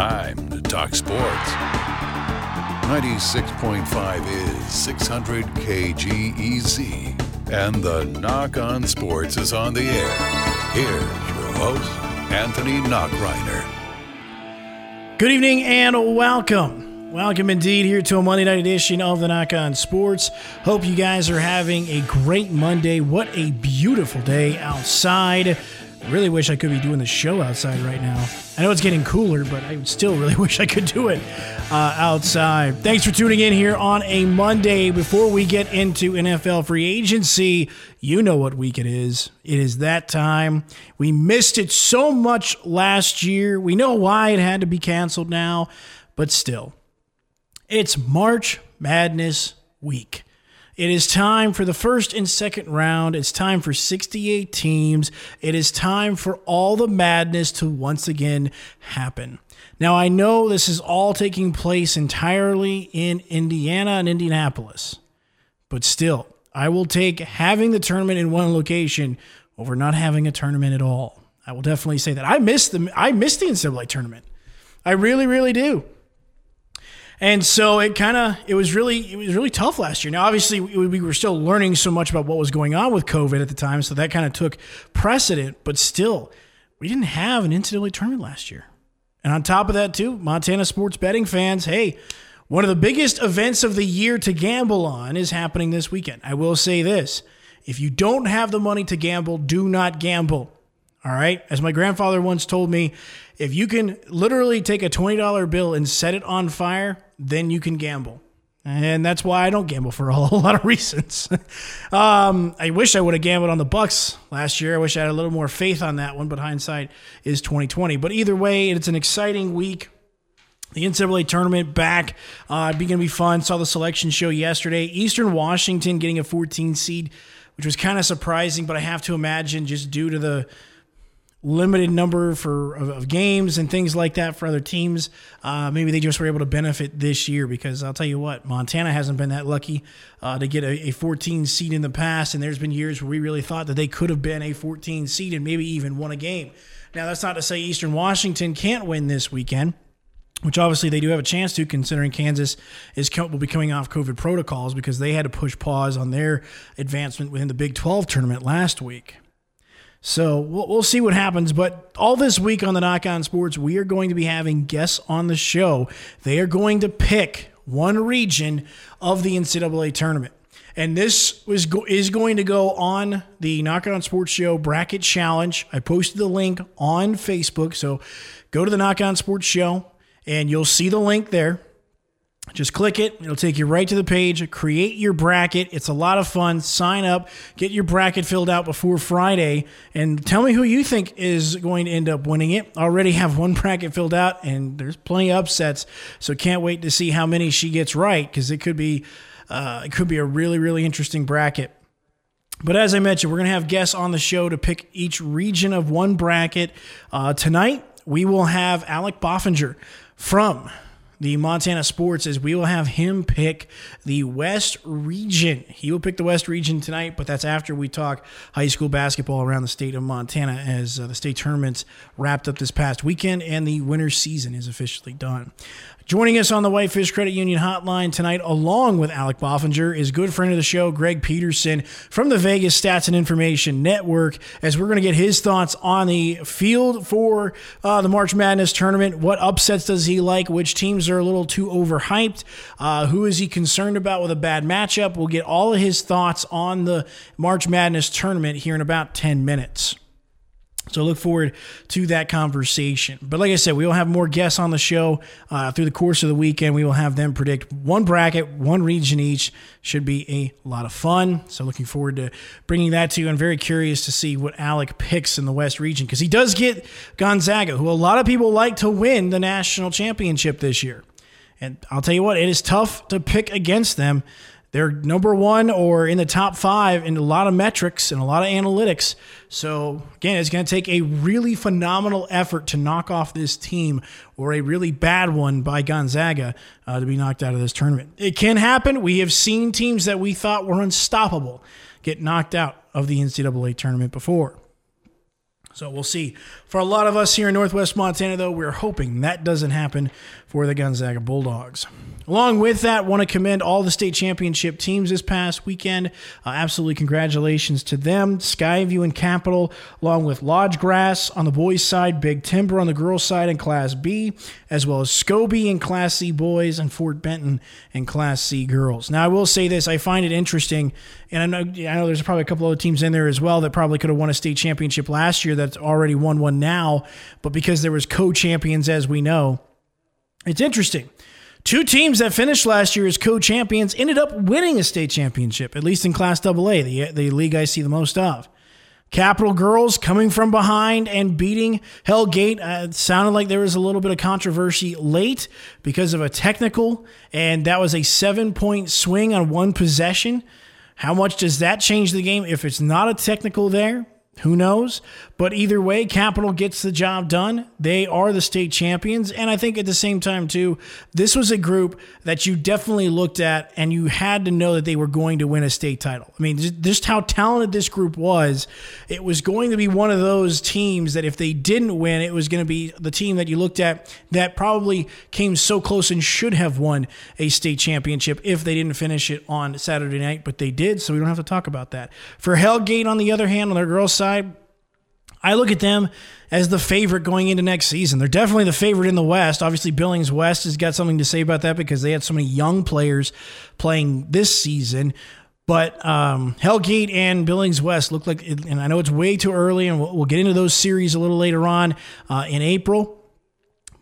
time to talk sports. 96.5 is 600 KGEZ, and the Nach on Sports is on the air. Here's your host, Anthony Nachreiner. Good evening and welcome. Welcome indeed here to a Monday night edition of the Nach on Sports. Hope you guys are having a great Monday. What a beautiful day outside. Really wish I could be doing the show outside right now. I know it's getting cooler, but I still really wish I could do it uh, outside. Thanks for tuning in here on a Monday. Before we get into NFL free agency, you know what week it is. It is that time. We missed it so much last year. We know why it had to be canceled now, but still. It's March Madness week. It is time for the first and second round. It's time for 68 teams. It is time for all the madness to once again happen. Now, I know this is all taking place entirely in Indiana and Indianapolis, but still, I will take having the tournament in one location over not having a tournament at all. I will definitely say that. I miss the I miss the NCAA tournament. I really, really do. And so it kind of it was really it was really tough last year. Now obviously we, we were still learning so much about what was going on with COVID at the time, so that kind of took precedent. But still, we didn't have an NCAA tournament last year. And on top of that too, Montana sports betting fans, hey, one of the biggest events of the year to gamble on is happening this weekend. I will say this: if you don't have the money to gamble, do not gamble. All right. As my grandfather once told me, if you can literally take a $20 bill and set it on fire, then you can gamble. And that's why I don't gamble for a whole lot of reasons. um, I wish I would have gambled on the Bucks last year. I wish I had a little more faith on that one, but hindsight is 2020. But either way, it's an exciting week. The NCAA tournament back. Uh, going to be fun. Saw the selection show yesterday. Eastern Washington getting a 14 seed, which was kind of surprising, but I have to imagine just due to the limited number for of, of, games and things like that for other teams. Uh, maybe they just were able to benefit this year because I'll tell you what, Montana hasn't been that lucky uh, to get a, a 14 seed in the past, and there's been years where we really thought that they could have been a 14 seed and maybe even won a game. Now that's not to say Eastern Washington can't win this weekend. Which obviously they do have a chance to, considering Kansas is will be coming off COVID protocols because they had to push pause on their advancement within the Big 12 tournament last week. So we'll, we'll see what happens. But all this week on the Nach On Sports, we are going to be having guests on the show. They are going to pick one region of the NCAA tournament. And this go- is going to go on the Nach On Sports Show Bracket Challenge. I posted the link on Facebook. So go to the Nach On Sports Show and you'll see the link there. Just click it. It'll take you right to the page. Create your bracket. It's a lot of fun. Sign up. Get your bracket filled out before Friday. And tell me who you think is going to end up winning it. Already have one bracket filled out, and there's plenty of upsets. So can't wait to see how many she gets right because it could be uh, it could be a really really interesting bracket. But as I mentioned, we're going to have guests on the show to pick each region of one bracket. Uh, tonight, we will have Alec Boffinger from the Montana Sports is we will have him pick the West region. He will pick the West region tonight, but that's after we talk high school basketball around the state of Montana as uh, the state tournaments wrapped up this past weekend and the winter season is officially done. Joining us on the Whitefish Credit Union hotline tonight, along with Alec Boffinger, is good friend of the show, Greg Peterson from the Vegas Stats and Information Network, as we're going to get his thoughts on the field for uh, the March Madness tournament. What upsets does he like? Which teams are a little too overhyped? Uh, who is he concerned about with a bad matchup? We'll get all of his thoughts on the March Madness tournament here in about 10 minutes. So look forward to that conversation. But like I said, we will have more guests on the show uh, through the course of the weekend. We will have them predict one bracket, one region each. Should be a lot of fun. So looking forward to bringing that to you. I'm very curious to see what Alec picks in the West region because he does get Gonzaga, who a lot of people like to win the national championship this year. And I'll tell you what, it is tough to pick against them. They're number one or in the top five in a lot of metrics and a lot of analytics. So, again, it's going to take a really phenomenal effort to knock off this team or a really bad one by Gonzaga uh, to be knocked out of this tournament. It can happen. We have seen teams that we thought were unstoppable get knocked out of the NCAA tournament before. So we'll see. For a lot of us here in Northwest Montana, though, we're hoping that doesn't happen for the Gonzaga Bulldogs. Along with that, want to commend all the state championship teams this past weekend. Uh, absolutely congratulations to them. Skyview and Capital, along with Lodge Grass on the boys' side, Big Timber on the girls' side in Class B, as well as Scobey in Class C boys and Fort Benton in Class C girls. Now, I will say this: I find it interesting, and I know, I know there's probably a couple other teams in there as well that probably could have won a state championship last year that's already won one now, but because there was co-champions, as we know, it's interesting. Two teams that finished last year as co-champions ended up winning a state championship, at least in Class AA, the, the league I see the most of. Capital Girls coming from behind and beating Hellgate. Uh, it sounded like there was a little bit of controversy late because of a technical, and that was a seven point swing on one possession. How much does that change the game if it's not a technical there? Who knows? But either way, Capital gets the job done. They are the state champions. And I think at the same time, too, this was a group that you definitely looked at and you had to know that they were going to win a state title. I mean, just how talented this group was. It was going to be one of those teams that if they didn't win, it was going to be the team that you looked at that probably came so close and should have won a state championship if they didn't finish it on Saturday night, but they did. So we don't have to talk about that. For Hellgate, on the other hand, on their girls' side, I look at them as the favorite going into next season. They're definitely the favorite in the West. Obviously, Billings West has got something to say about that because they had so many young players playing this season. But um, Hellgate and Billings West look like, and I know it's way too early, and we'll, we'll get into those series a little later on uh, in April.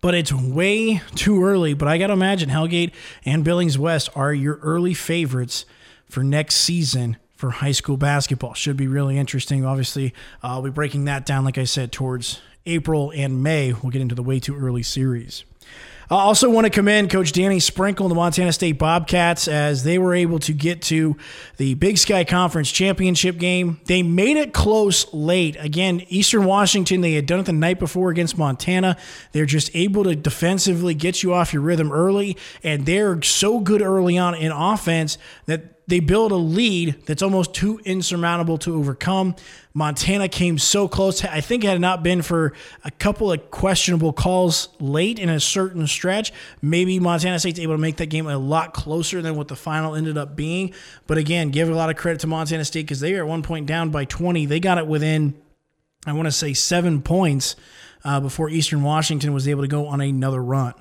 But it's way too early. But I got to imagine Hellgate and Billings West are your early favorites for next season for high school basketball. Should be really interesting. Obviously, uh, I'll be breaking that down, like I said, towards April and May. We'll get into the way too early series. I also want to commend Coach Danny Sprinkle and the Montana State Bobcats as they were able to get to the Big Sky Conference championship game. They made it close late. Again, Eastern Washington, they had done it the night before against Montana. They're just able to defensively get you off your rhythm early, and they're so good early on in offense that they build a lead that's almost too insurmountable to overcome. Montana came so close. I think had it not been for a couple of questionable calls late in a certain stretch, maybe Montana State's able to make that game a lot closer than what the final ended up being. But again, give a lot of credit to Montana State because they were at one point down by 20. They got it within, I want to say, seven points uh, before Eastern Washington was able to go on another run.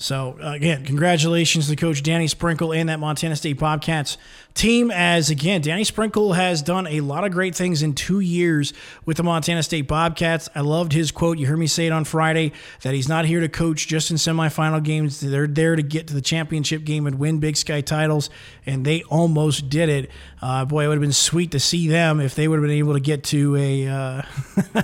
So, uh, again, congratulations to Coach Danny Sprinkle and that Montana State Bobcats team. As again, Danny Sprinkle has done a lot of great things in two years with the Montana State Bobcats. I loved his quote. You heard me say it on Friday that he's not here to coach just in semifinal games. They're there to get to the championship game and win Big Sky titles, and they almost did it. Uh, boy, it would have been sweet to see them if they would have been able to get to a. Uh,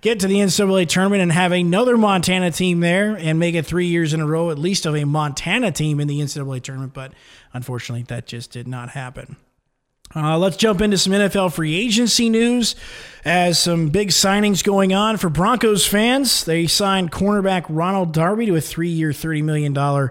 get to the NCAA tournament and have another Montana team there and make it three years in a row, at least of a Montana team in the NCAA tournament. But unfortunately, that just did not happen. Uh, let's jump into some NFL free agency news as some big signings going on for Broncos fans. They signed cornerback Ronald Darby to a three-year, $30 million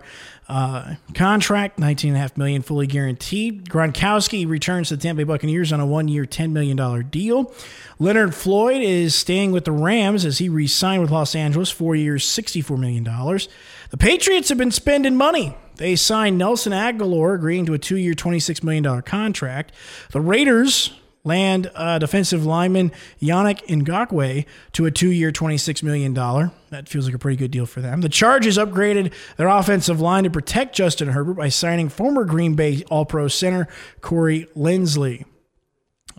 uh, contract, nineteen and a half million fully guaranteed. Gronkowski returns to the Tampa Bay Buccaneers on a one-year, ten million dollar deal. Leonard Floyd is staying with the Rams as he re-signed with Los Angeles, four years, sixty-four million dollars. The Patriots have been spending money. They signed Nelson Agholor, agreeing to a two-year, twenty-six million dollar contract. The Raiders land uh, defensive lineman Yannick Ngakoue to a two-year, $26 million. That feels like a pretty good deal for them. The Chargers upgraded their offensive line to protect Justin Herbert by signing former Green Bay All-Pro center Corey Linsley.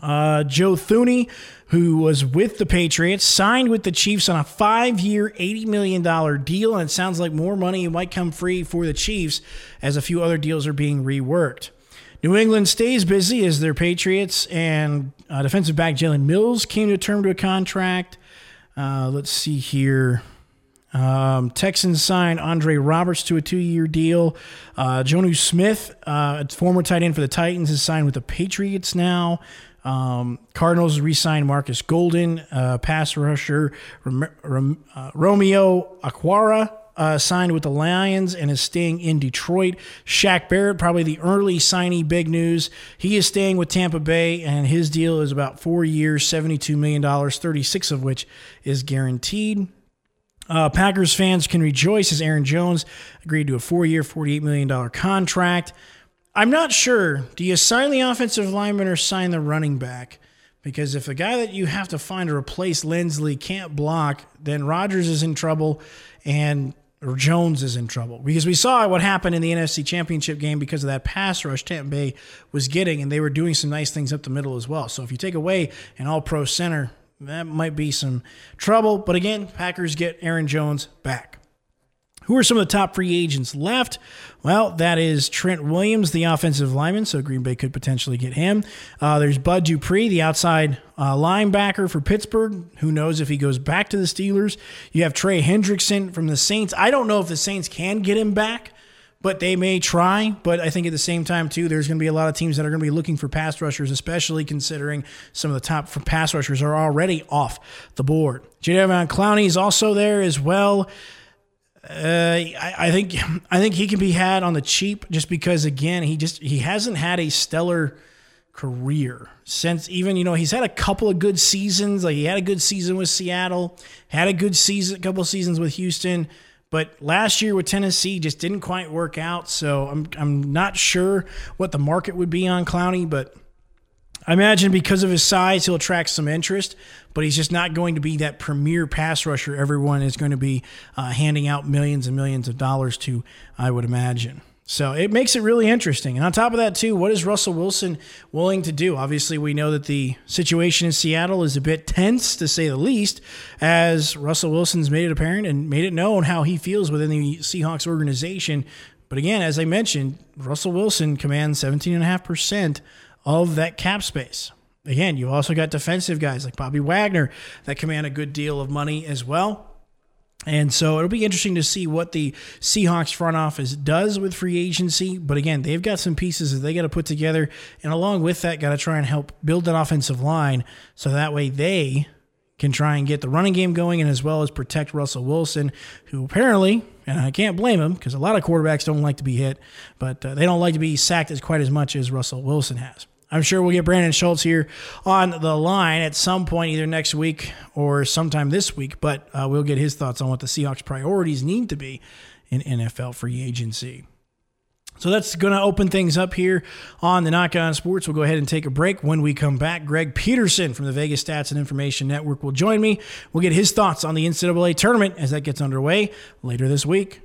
Uh, Joe Thuney, who was with the Patriots, signed with the Chiefs on a five-year, $80 million deal, and it sounds like more money might come free for the Chiefs as a few other deals are being reworked. New England stays busy as their Patriots and uh, defensive back Jalen Mills came to term to a contract. Uh, let's see here. Um, Texans signed Andre Roberts to a two-year deal. Uh, Jonnu Smith, uh, former tight end for the Titans, is signed with the Patriots now. Um, Cardinals re-signed Marcus Golden, uh, pass rusher Rom- Rom- uh, Romeo Okwara uh, signed with the Lions and is staying in Detroit. Shaq Barrett, probably the early signee, big news. He is staying with Tampa Bay, and his deal is about four years, $72 million, 36 of which is guaranteed. Uh, Packers fans can rejoice as Aaron Jones agreed to a four year, $48 million contract. I'm not sure. Do you sign the offensive lineman or sign the running back? Because if the guy that you have to find to replace Linsley can't block, then Rodgers is in trouble and Jones is in trouble. Because we saw what happened in the NFC Championship game because of that pass rush Tampa Bay was getting, and they were doing some nice things up the middle as well. So if you take away an all pro center, that might be some trouble. But again, Packers get Aaron Jones back. Who are some of the top free agents left? Well, that is Trent Williams, the offensive lineman, so Green Bay could potentially get him. Uh, there's Bud Dupree, the outside uh, linebacker for Pittsburgh. Who knows if he goes back to the Steelers? You have Trey Hendrickson from the Saints. I don't know if the Saints can get him back, but they may try. But I think at the same time, too, there's going to be a lot of teams that are going to be looking for pass rushers, especially considering some of the top pass rushers are already off the board. Jadeveon Clowney is also there as well. Uh, I, think I think he can be had on the cheap just because again he just he hasn't had a stellar career since even you know he's had a couple of good seasons. Like he had a good season with Seattle had a good season a couple of seasons with Houston but last year with Tennessee just didn't quite work out. So I'm I'm not sure what the market would be on Clowney but I imagine because of his size, he'll attract some interest, but he's just not going to be that premier pass rusher everyone is going to be uh, handing out millions and millions of dollars to, I would imagine. So it makes it really interesting. And on top of that, too, what is Russell Wilson willing to do? Obviously, we know that the situation in Seattle is a bit tense, to say the least, as Russell Wilson's made it apparent and made it known how he feels within the Seahawks organization. But again, as I mentioned, Russell Wilson commands 17.5% of that cap space. Again, you've also got defensive guys like Bobby Wagner that command a good deal of money as well. And so it'll be interesting to see what the Seahawks front office does with free agency. But again, they've got some pieces that they got to put together. And along with that, got to try and help build that offensive line so that way they can try and get the running game going and as well as protect Russell Wilson, who apparently, and I can't blame him because a lot of quarterbacks don't like to be hit, but uh, they don't like to be sacked as quite as much as Russell Wilson has. I'm sure we'll get Brandon Schultz here on the line at some point, either next week or sometime this week. But uh, we'll get his thoughts on what the Seahawks' priorities need to be in NFL free agency. So that's going to open things up here on the Nach On Sports. We'll go ahead and take a break. When we come back, Greg Peterson from the Vegas Stats and Information Network will join me. We'll get his thoughts on the NCAA tournament as that gets underway later this week.